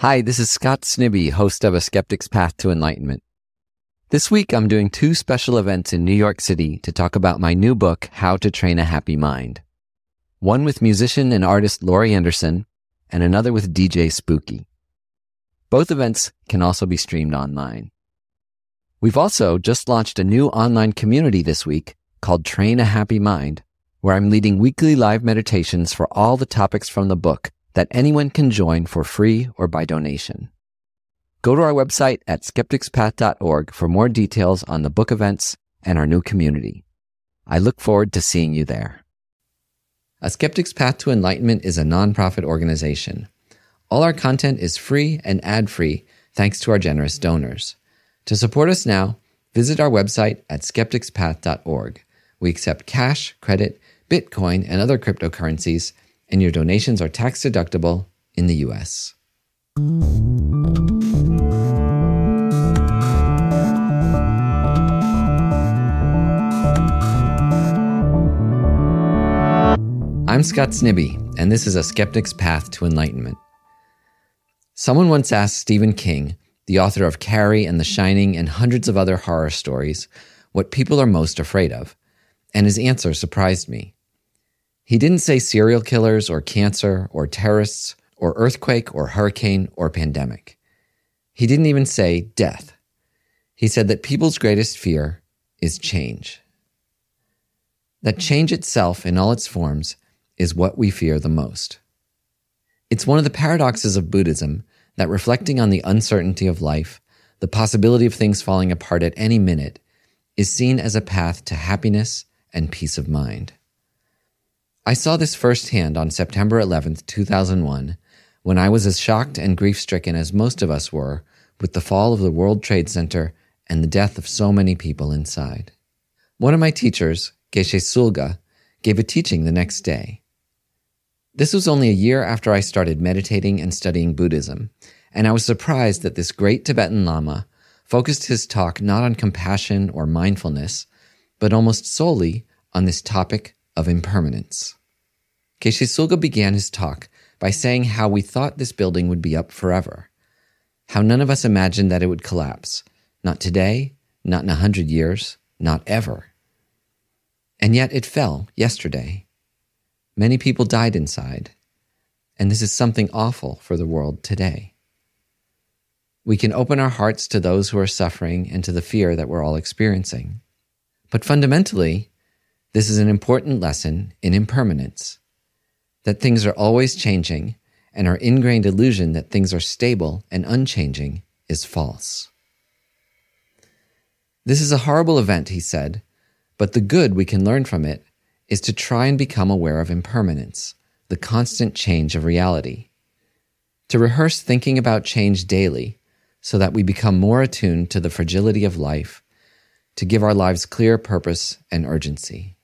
Hi, this is Scott Snibbe, host of A Skeptic's Path to Enlightenment. This week, I'm doing two special events in New York City to talk about my new book, How to Train a Happy Mind. One with musician and artist Laurie Anderson, and another with DJ Spooky. Both events can also be streamed online. We've also just launched a new online community this week called Train a Happy Mind, where I'm leading weekly live meditations for all the topics from the book that anyone can join for free or by donation. Go to our website at skepticspath.org for more details on the book events and our new community. I look forward to seeing you there. A Skeptic's Path to Enlightenment is a nonprofit organization. All our content is free and ad free thanks to our generous donors. To support us now, visit our website at skepticspath.org. We accept cash, credit, Bitcoin, and other cryptocurrencies, and your donations are tax deductible in the US. I'm Scott Snibbe, and this is A Skeptic's Path to Enlightenment. Someone once asked Stephen King, the author of Carrie and The Shining and hundreds of other horror stories, what people are most afraid of, and his answer surprised me. He didn't say serial killers or cancer or terrorists or earthquake or hurricane or pandemic. He didn't even say death. He said that people's greatest fear is change. That change itself in all its forms is what we fear the most. It's one of the paradoxes of Buddhism that reflecting on the uncertainty of life, the possibility of things falling apart at any minute, is seen as a path to happiness and peace of mind. I saw this firsthand on September 11th, 2001, when I was as shocked and grief stricken as most of us were with the fall of the World Trade Center and the death of so many people inside. One of my teachers, Geshe Tsulga, gave a teaching the next day. This was only a year after I started meditating and studying Buddhism, and I was surprised that this great Tibetan Lama focused his talk not on compassion or mindfulness, but almost solely on this topic of impermanence. Geshe Tsulga began his talk by saying how we thought this building would be up forever, how none of us imagined that it would collapse, not today, not in a hundred years, not ever. And yet it fell yesterday Many people died inside, and this is something awful for the world today. We can open our hearts to those who are suffering and to the fear that we're all experiencing. But fundamentally, this is an important lesson in impermanence that things are always changing, and our ingrained illusion that things are stable and unchanging is false. This is a horrible event, he said, but the good we can learn from it is to try and become aware of impermanence, the constant change of reality. To rehearse thinking about change daily so that we become more attuned to the fragility of life, to give our lives clear purpose and urgency.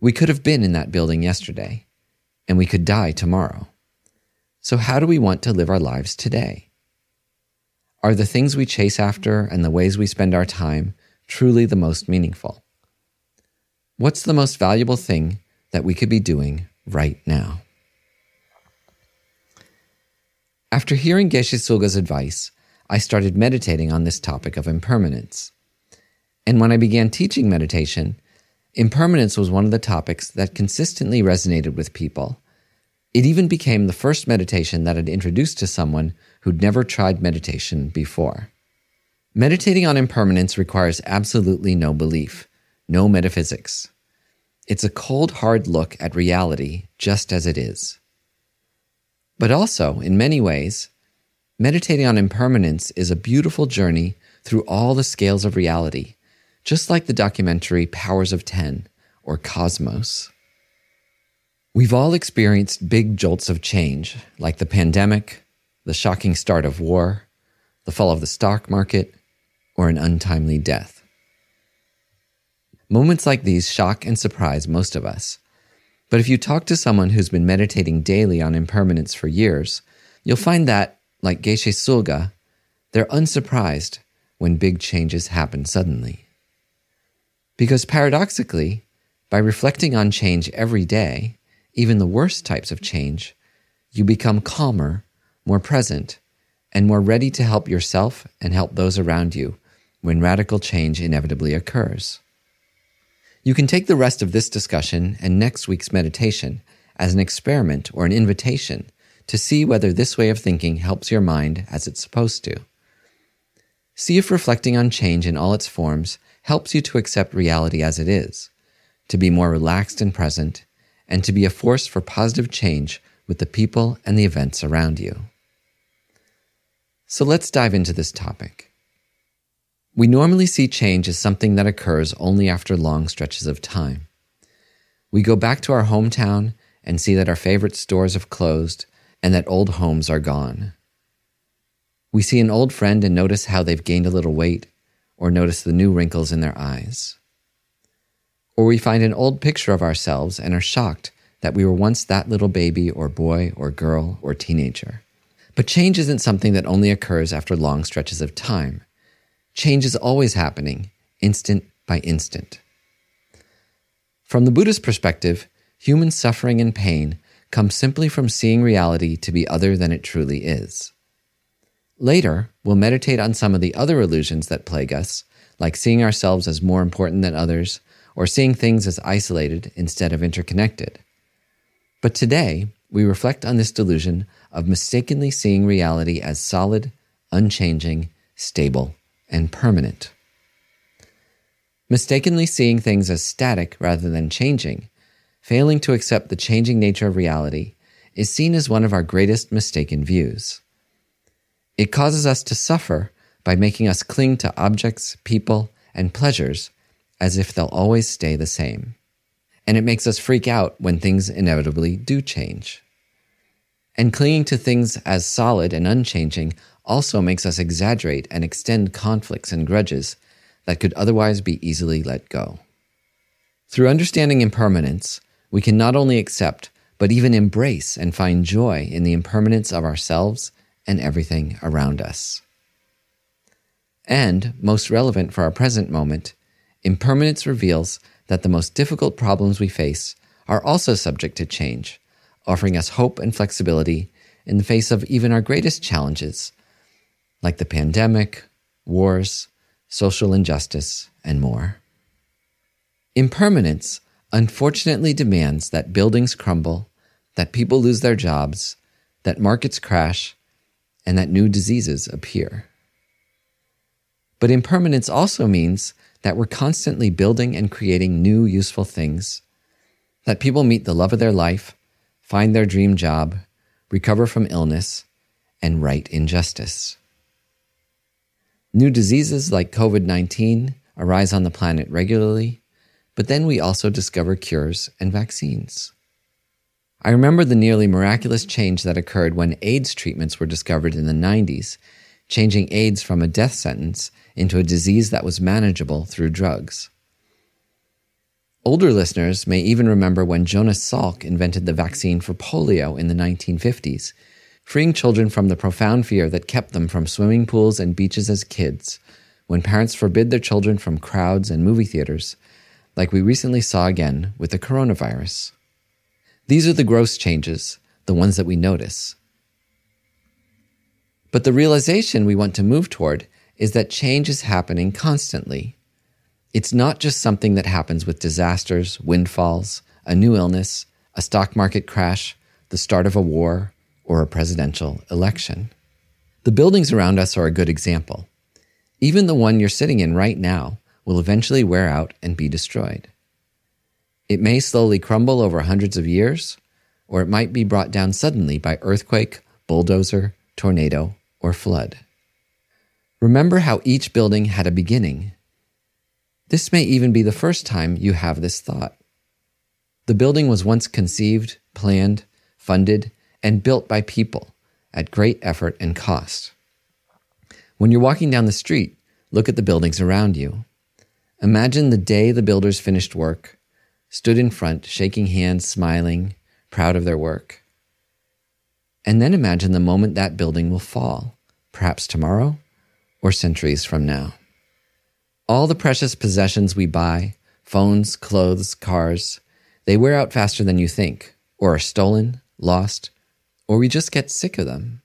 We could have been in that building yesterday, and we could die tomorrow. So, how do we want to live our lives today? Are the things we chase after and the ways we spend our time truly the most meaningful? What's the most valuable thing that we could be doing right now? After hearing Geshe Tsulga's advice, I started meditating on this topic of impermanence. And when I began teaching meditation, impermanence was one of the topics that consistently resonated with people. It even became the first meditation that I'd introduced to someone who'd never tried meditation before. Meditating on impermanence requires absolutely no belief no metaphysics. It's a cold, hard look at reality just as it is. But also, in many ways, meditating on impermanence is a beautiful journey through all the scales of reality, just like the documentary Powers of Ten or Cosmos. We've all experienced big jolts of change, like the pandemic, the shocking start of war, the fall of the stock market, or an untimely death. Moments like these shock and surprise most of us. But if you talk to someone who's been meditating daily on impermanence for years, you'll find that, like Geshe Tsulga, they're unsurprised when big changes happen suddenly. Because paradoxically, by reflecting on change every day, even the worst types of change, you become calmer, more present, and more ready to help yourself and help those around you when radical change inevitably occurs. You can take the rest of this discussion and next week's meditation as an experiment or an invitation to see whether this way of thinking helps your mind as it's supposed to. See if reflecting on change in all its forms helps you to accept reality as it is, to be more relaxed and present, and to be a force for positive change with the people and the events around you. So let's dive into this topic. We normally see change as something that occurs only after long stretches of time. We go back to our hometown and see that our favorite stores have closed and that old homes are gone. We see an old friend and notice how they've gained a little weight or notice the new wrinkles in their eyes. Or we find an old picture of ourselves and are shocked that we were once that little baby or boy or girl or teenager. But change isn't something that only occurs after long stretches of time. Change is always happening, instant by instant. From the Buddhist perspective, human suffering and pain come simply from seeing reality to be other than it truly is. Later, we'll meditate on some of the other illusions that plague us, like seeing ourselves as more important than others, or seeing things as isolated instead of interconnected. But today, we reflect on this delusion of mistakenly seeing reality as solid, unchanging, stable, and permanent. Mistakenly seeing things as static rather than changing, failing to accept the changing nature of reality, is seen as one of our greatest mistaken views. It causes us to suffer by making us cling to objects, people, and pleasures as if they'll always stay the same. And it makes us freak out when things inevitably do change. And clinging to things as solid and unchanging also makes us exaggerate and extend conflicts and grudges that could otherwise be easily let go. Through understanding impermanence, we can not only accept, but even embrace and find joy in the impermanence of ourselves and everything around us. And, most relevant for our present moment, impermanence reveals that the most difficult problems we face are also subject to change, offering us hope and flexibility in the face of even our greatest challenges, like the pandemic, wars, social injustice, and more. Impermanence unfortunately demands that buildings crumble, that people lose their jobs, that markets crash, and that new diseases appear. But impermanence also means that we're constantly building and creating new useful things, that people meet the love of their life, find their dream job, recover from illness, and right injustice. New diseases like COVID 19 arise on the planet regularly, but then we also discover cures and vaccines. I remember the nearly miraculous change that occurred when AIDS treatments were discovered in the 90s, changing AIDS from a death sentence into a disease that was manageable through drugs. Older listeners may even remember when Jonas Salk invented the vaccine for polio in the 1950s, freeing children from the profound fear that kept them from swimming pools and beaches as kids, when parents forbid their children from crowds and movie theaters, like we recently saw again with the coronavirus. These are the gross changes, the ones that we notice. But the realization we want to move toward is that change is happening constantly. It's not just something that happens with disasters, windfalls, a new illness, a stock market crash, the start of a war, or a presidential election. The buildings around us are a good example. Even the one you're sitting in right now will eventually wear out and be destroyed. It may slowly crumble over hundreds of years, or it might be brought down suddenly by earthquake, bulldozer, tornado, or flood. Remember how each building had a beginning. This may even be the first time you have this thought. The building was once conceived, planned, funded, and built by people at great effort and cost. When you're walking down the street, look at the buildings around you. Imagine the day the builders finished work stood in front, shaking hands, smiling, proud of their work. And then imagine the moment that building will fall, perhaps tomorrow or centuries from now. All the precious possessions we buy phones, clothes, cars they wear out faster than you think, or are stolen, lost, or we just get sick of them.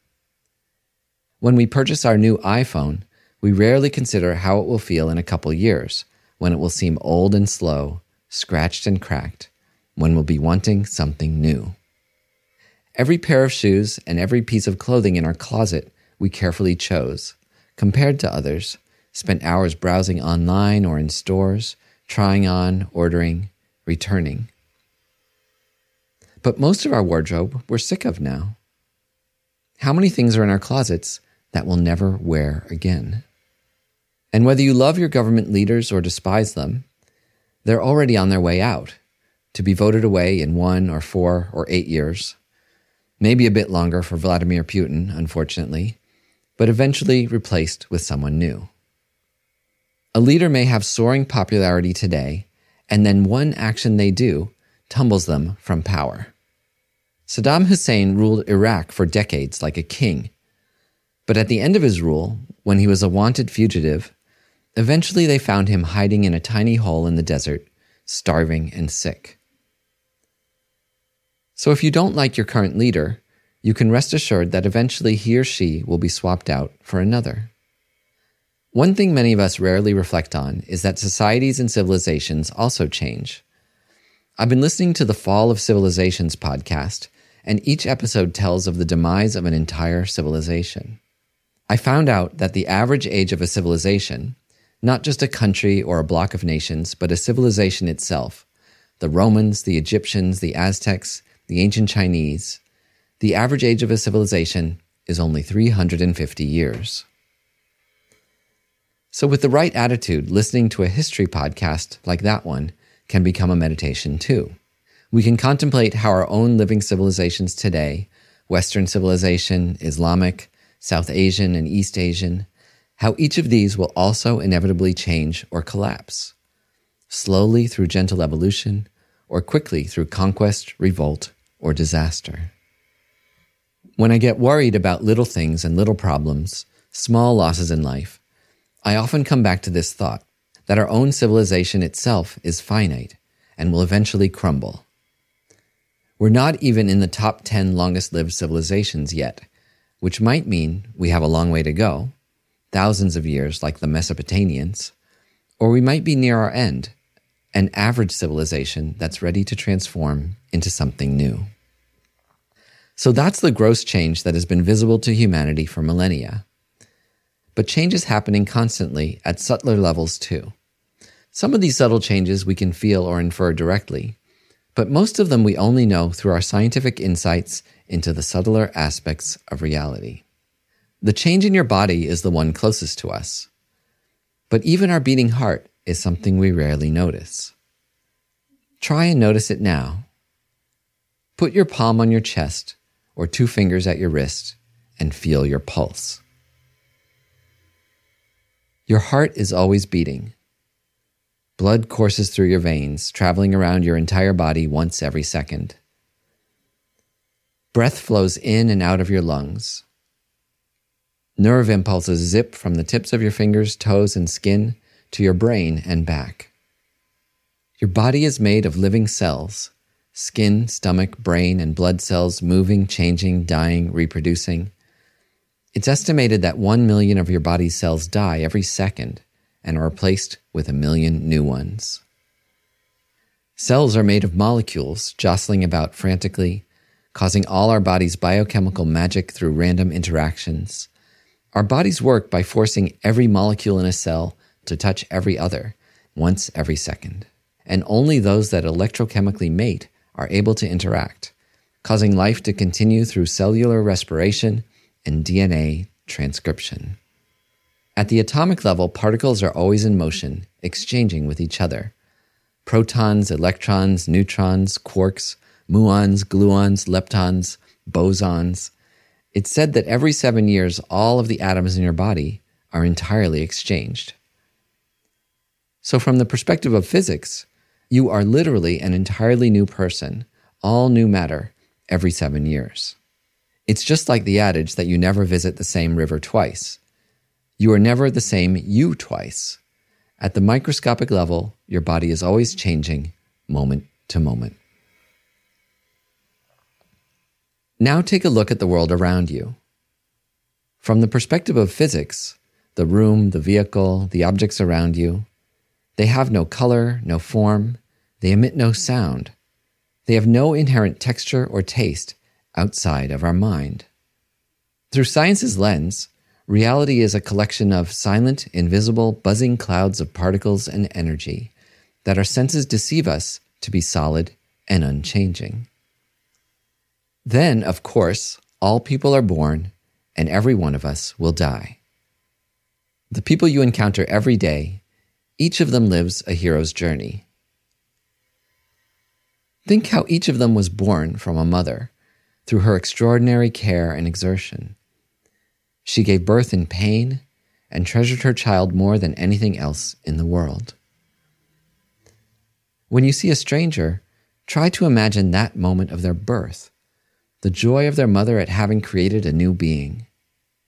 When we purchase our new iPhone, we rarely consider how it will feel in a couple years, when it will seem old and slow, scratched and cracked, when we'll be wanting something new. Every pair of shoes and every piece of clothing in our closet we carefully chose, compared to others, spent hours browsing online or in stores, trying on, ordering, returning. But most of our wardrobe we're sick of now. How many things are in our closets that we'll never wear again? And whether you love your government leaders or despise them, they're already on their way out to be voted away in one or four or eight years. Maybe a bit longer for Vladimir Putin, unfortunately, but eventually replaced with someone new. A leader may have soaring popularity today, and then one action they do tumbles them from power. Saddam Hussein ruled Iraq for decades like a king. But at the end of his rule, when he was a wanted fugitive, eventually they found him hiding in a tiny hole in the desert, starving and sick. So if you don't like your current leader, you can rest assured that eventually he or she will be swapped out for another. One thing many of us rarely reflect on is that societies and civilizations also change. I've been listening to the Fall of Civilizations podcast, and each episode tells of the demise of an entire civilization. I found out that the average age of a civilization, not just a country or a block of nations, but a civilization itself, the Romans, the Egyptians, the Aztecs, the ancient Chinese, the average age of a civilization is only 350 years. So, with the right attitude, listening to a history podcast like that one can become a meditation too. We can contemplate how our own living civilizations today, Western civilization, Islamic, South Asian, and East Asian, how each of these will also inevitably change or collapse, slowly through gentle evolution, or quickly through conquest, revolt, or disaster. When I get worried about little things and little problems, small losses in life, I often come back to this thought that our own civilization itself is finite and will eventually crumble. We're not even in the top 10 longest lived civilizations yet, which might mean we have a long way to go, thousands of years like the Mesopotamians, or we might be near our end an average civilization that's ready to transform into something new. So that's the gross change that has been visible to humanity for millennia. But change is happening constantly at subtler levels too. Some of these subtle changes we can feel or infer directly, but most of them we only know through our scientific insights into the subtler aspects of reality. The change in your body is the one closest to us. But even our beating heart is something we rarely notice. Try and notice it now. Put your palm on your chest or two fingers at your wrist and feel your pulse. Your heart is always beating. Blood courses through your veins, traveling around your entire body once every second. Breath flows in and out of your lungs. Nerve impulses zip from the tips of your fingers, toes, and skin to your brain and back. Your body is made of living cells skin, stomach, brain, and blood cells moving, changing, dying, reproducing. It's estimated that 1 million of your body's cells die every second and are replaced with a million new ones. Cells are made of molecules jostling about frantically, causing all our body's biochemical magic through random interactions. Our bodies work by forcing every molecule in a cell to touch every other once every second. And only those that electrochemically mate are able to interact, causing life to continue through cellular respiration and DNA transcription. At the atomic level, particles are always in motion, exchanging with each other. Protons, electrons, neutrons, quarks, muons, gluons, leptons, bosons. It's said that every seven years, all of the atoms in your body are entirely exchanged. So, from the perspective of physics, you are literally an entirely new person, all new matter, every seven years. It's just like the adage that you never visit the same river twice. You are never the same you twice. At the microscopic level, your body is always changing moment to moment. Now take a look at the world around you. From the perspective of physics, the room, the vehicle, the objects around you, they have no color, no form, they emit no sound. They have no inherent texture or taste outside of our mind. Through science's lens, reality is a collection of silent, invisible, buzzing clouds of particles and energy that our senses deceive us to be solid and unchanging. Then, of course, all people are born, and every one of us will die. The people you encounter every day, each of them lives a hero's journey. Think how each of them was born from a mother through her extraordinary care and exertion. She gave birth in pain and treasured her child more than anything else in the world. When you see a stranger, try to imagine that moment of their birth, the joy of their mother at having created a new being,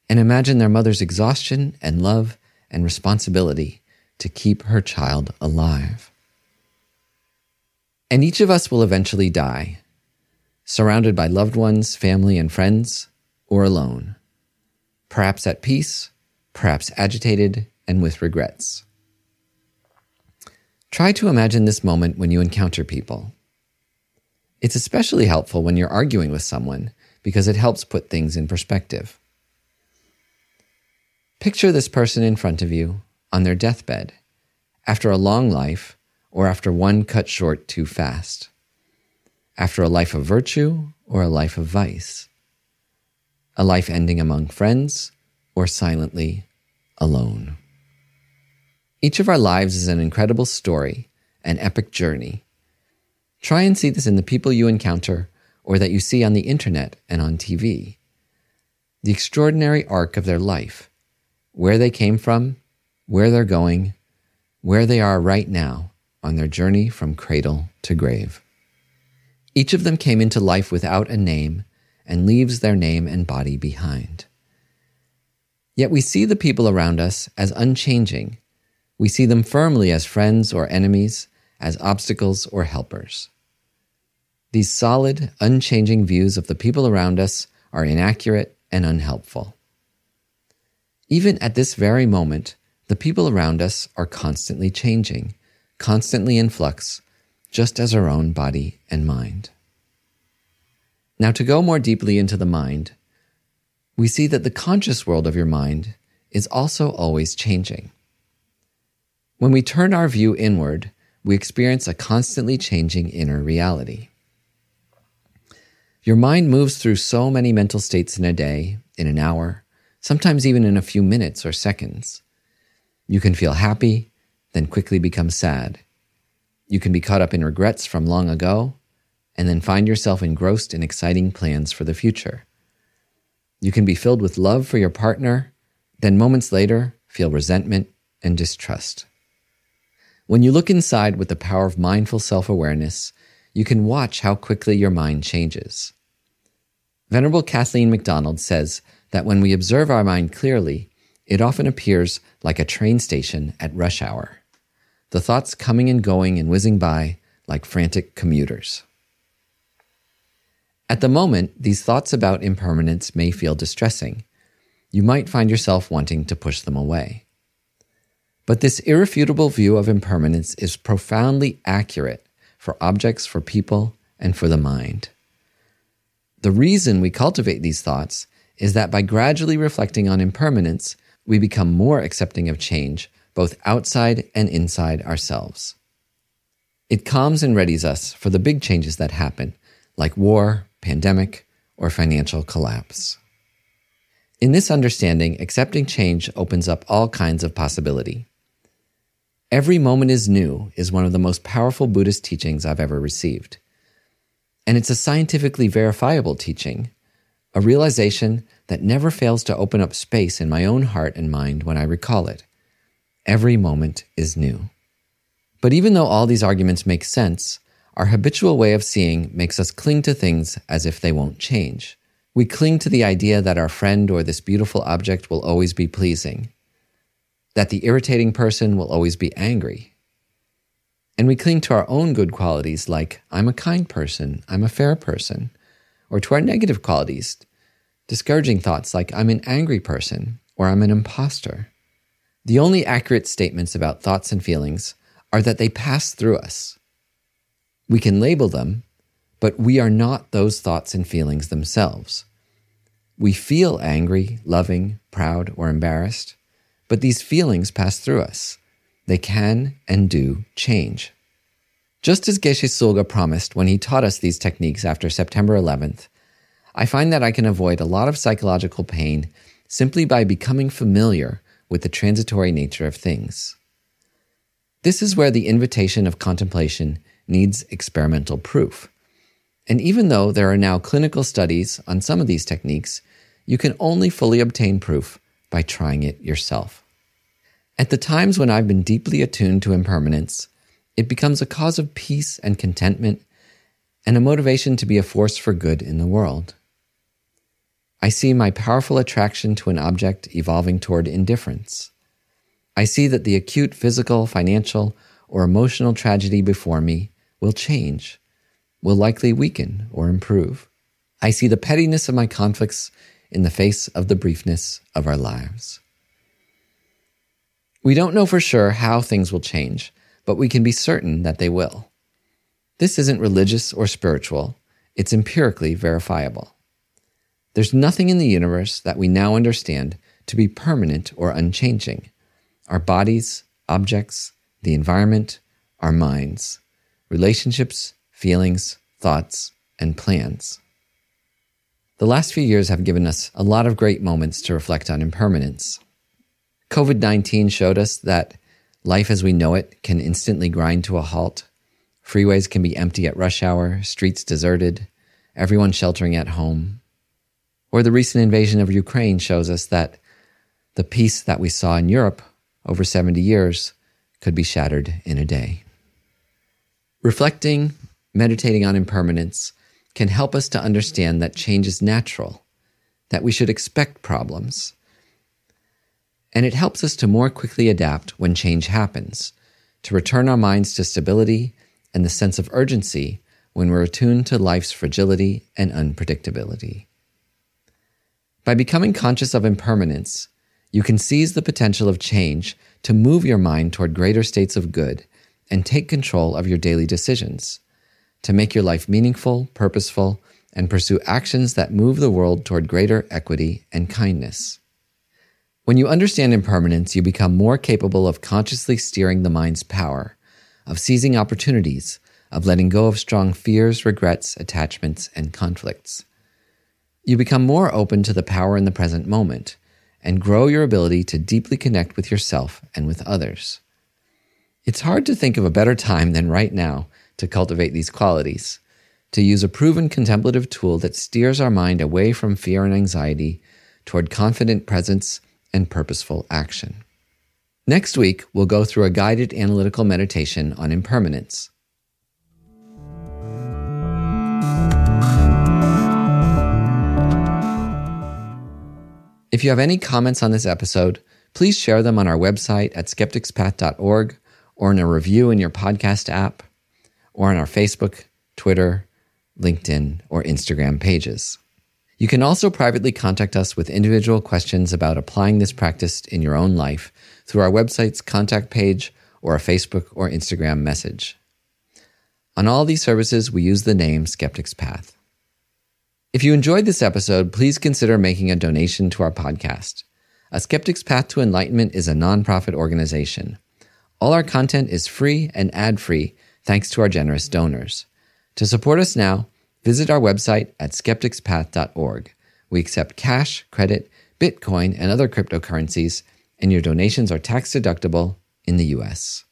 and imagine their mother's exhaustion and love and responsibility to keep her child alive. And each of us will eventually die, surrounded by loved ones, family, and friends, or alone, perhaps at peace, perhaps agitated and with regrets. Try to imagine this moment when you encounter people. It's especially helpful when you're arguing with someone because it helps put things in perspective. Picture this person in front of you on their deathbed after a long life or after one cut short too fast, after a life of virtue or a life of vice, a life ending among friends or silently alone. Each of our lives is an incredible story, an epic journey. Try and see this in the people you encounter or that you see on the internet and on TV. The extraordinary arc of their life, where they came from, where they're going, where they are right now on their journey from cradle to grave. Each of them came into life without a name and leaves their name and body behind. Yet we see the people around us as unchanging we see them firmly as friends or enemies, as obstacles or helpers. These solid, unchanging views of the people around us are inaccurate and unhelpful. Even at this very moment, the people around us are constantly changing, constantly in flux, just as our own body and mind. Now, to go more deeply into the mind, we see that the conscious world of your mind is also always changing. When we turn our view inward, we experience a constantly changing inner reality. Your mind moves through so many mental states in a day, in an hour, sometimes even in a few minutes or seconds. You can feel happy, then quickly become sad. You can be caught up in regrets from long ago, and then find yourself engrossed in exciting plans for the future. You can be filled with love for your partner, then moments later feel resentment and distrust. When you look inside with the power of mindful self awareness, you can watch how quickly your mind changes. Venerable Kathleen McDonald says that when we observe our mind clearly, it often appears like a train station at rush hour, the thoughts coming and going and whizzing by like frantic commuters. At the moment, these thoughts about impermanence may feel distressing. You might find yourself wanting to push them away. But this irrefutable view of impermanence is profoundly accurate for objects, for people, and for the mind. The reason we cultivate these thoughts is that by gradually reflecting on impermanence, we become more accepting of change, both outside and inside ourselves. It calms and readies us for the big changes that happen, like war, pandemic, or financial collapse. In this understanding, accepting change opens up all kinds of possibility. Every moment is new is one of the most powerful Buddhist teachings I've ever received. And it's a scientifically verifiable teaching, a realization that never fails to open up space in my own heart and mind when I recall it. Every moment is new. But even though all these arguments make sense, our habitual way of seeing makes us cling to things as if they won't change. We cling to the idea that our friend or this beautiful object will always be pleasing that the irritating person will always be angry. And we cling to our own good qualities like, I'm a kind person, I'm a fair person, or to our negative qualities, discouraging thoughts like I'm an angry person or I'm an imposter. The only accurate statements about thoughts and feelings are that they pass through us. We can label them, but we are not those thoughts and feelings themselves. We feel angry, loving, proud, or embarrassed, but these feelings pass through us. They can and do change. Just as Geshe Tsulga promised when he taught us these techniques after September 11th, I find that I can avoid a lot of psychological pain simply by becoming familiar with the transitory nature of things. This is where the invitation of contemplation needs experimental proof. And even though there are now clinical studies on some of these techniques, you can only fully obtain proof by trying it yourself. At the times when I've been deeply attuned to impermanence, it becomes a cause of peace and contentment and a motivation to be a force for good in the world. I see my powerful attraction to an object evolving toward indifference. I see that the acute physical, financial, or emotional tragedy before me will change, will likely weaken or improve. I see the pettiness of my conflicts in the face of the briefness of our lives. We don't know for sure how things will change, but we can be certain that they will. This isn't religious or spiritual, it's empirically verifiable. There's nothing in the universe that we now understand to be permanent or unchanging. Our bodies, objects, the environment, our minds, relationships, feelings, thoughts, and plans. The last few years have given us a lot of great moments to reflect on impermanence. COVID 19 showed us that life as we know it can instantly grind to a halt. Freeways can be empty at rush hour, streets deserted, everyone sheltering at home. Or the recent invasion of Ukraine shows us that the peace that we saw in Europe over 70 years could be shattered in a day. Reflecting, meditating on impermanence, can help us to understand that change is natural, that we should expect problems. And it helps us to more quickly adapt when change happens, to return our minds to stability and the sense of urgency when we're attuned to life's fragility and unpredictability. By becoming conscious of impermanence, you can seize the potential of change to move your mind toward greater states of good and take control of your daily decisions to make your life meaningful, purposeful, and pursue actions that move the world toward greater equity and kindness. When you understand impermanence, you become more capable of consciously steering the mind's power, of seizing opportunities, of letting go of strong fears, regrets, attachments, and conflicts. You become more open to the power in the present moment and grow your ability to deeply connect with yourself and with others. It's hard to think of a better time than right now to cultivate these qualities, to use a proven contemplative tool that steers our mind away from fear and anxiety toward confident presence and purposeful action. Next week, we'll go through a guided analytical meditation on impermanence. If you have any comments on this episode, please share them on our website at skepticspath.org or in a review in your podcast app or on our Facebook, Twitter, LinkedIn, or Instagram pages. You can also privately contact us with individual questions about applying this practice in your own life through our website's contact page or a Facebook or Instagram message. On all these services, we use the name Skeptic's Path. If you enjoyed this episode, please consider making a donation to our podcast. A Skeptic's Path to Enlightenment is a nonprofit organization. All our content is free and ad free thanks to our generous donors. To support us now, visit our website at skepticspath.org. We accept cash, credit, Bitcoin, and other cryptocurrencies, and your donations are tax deductible in the US.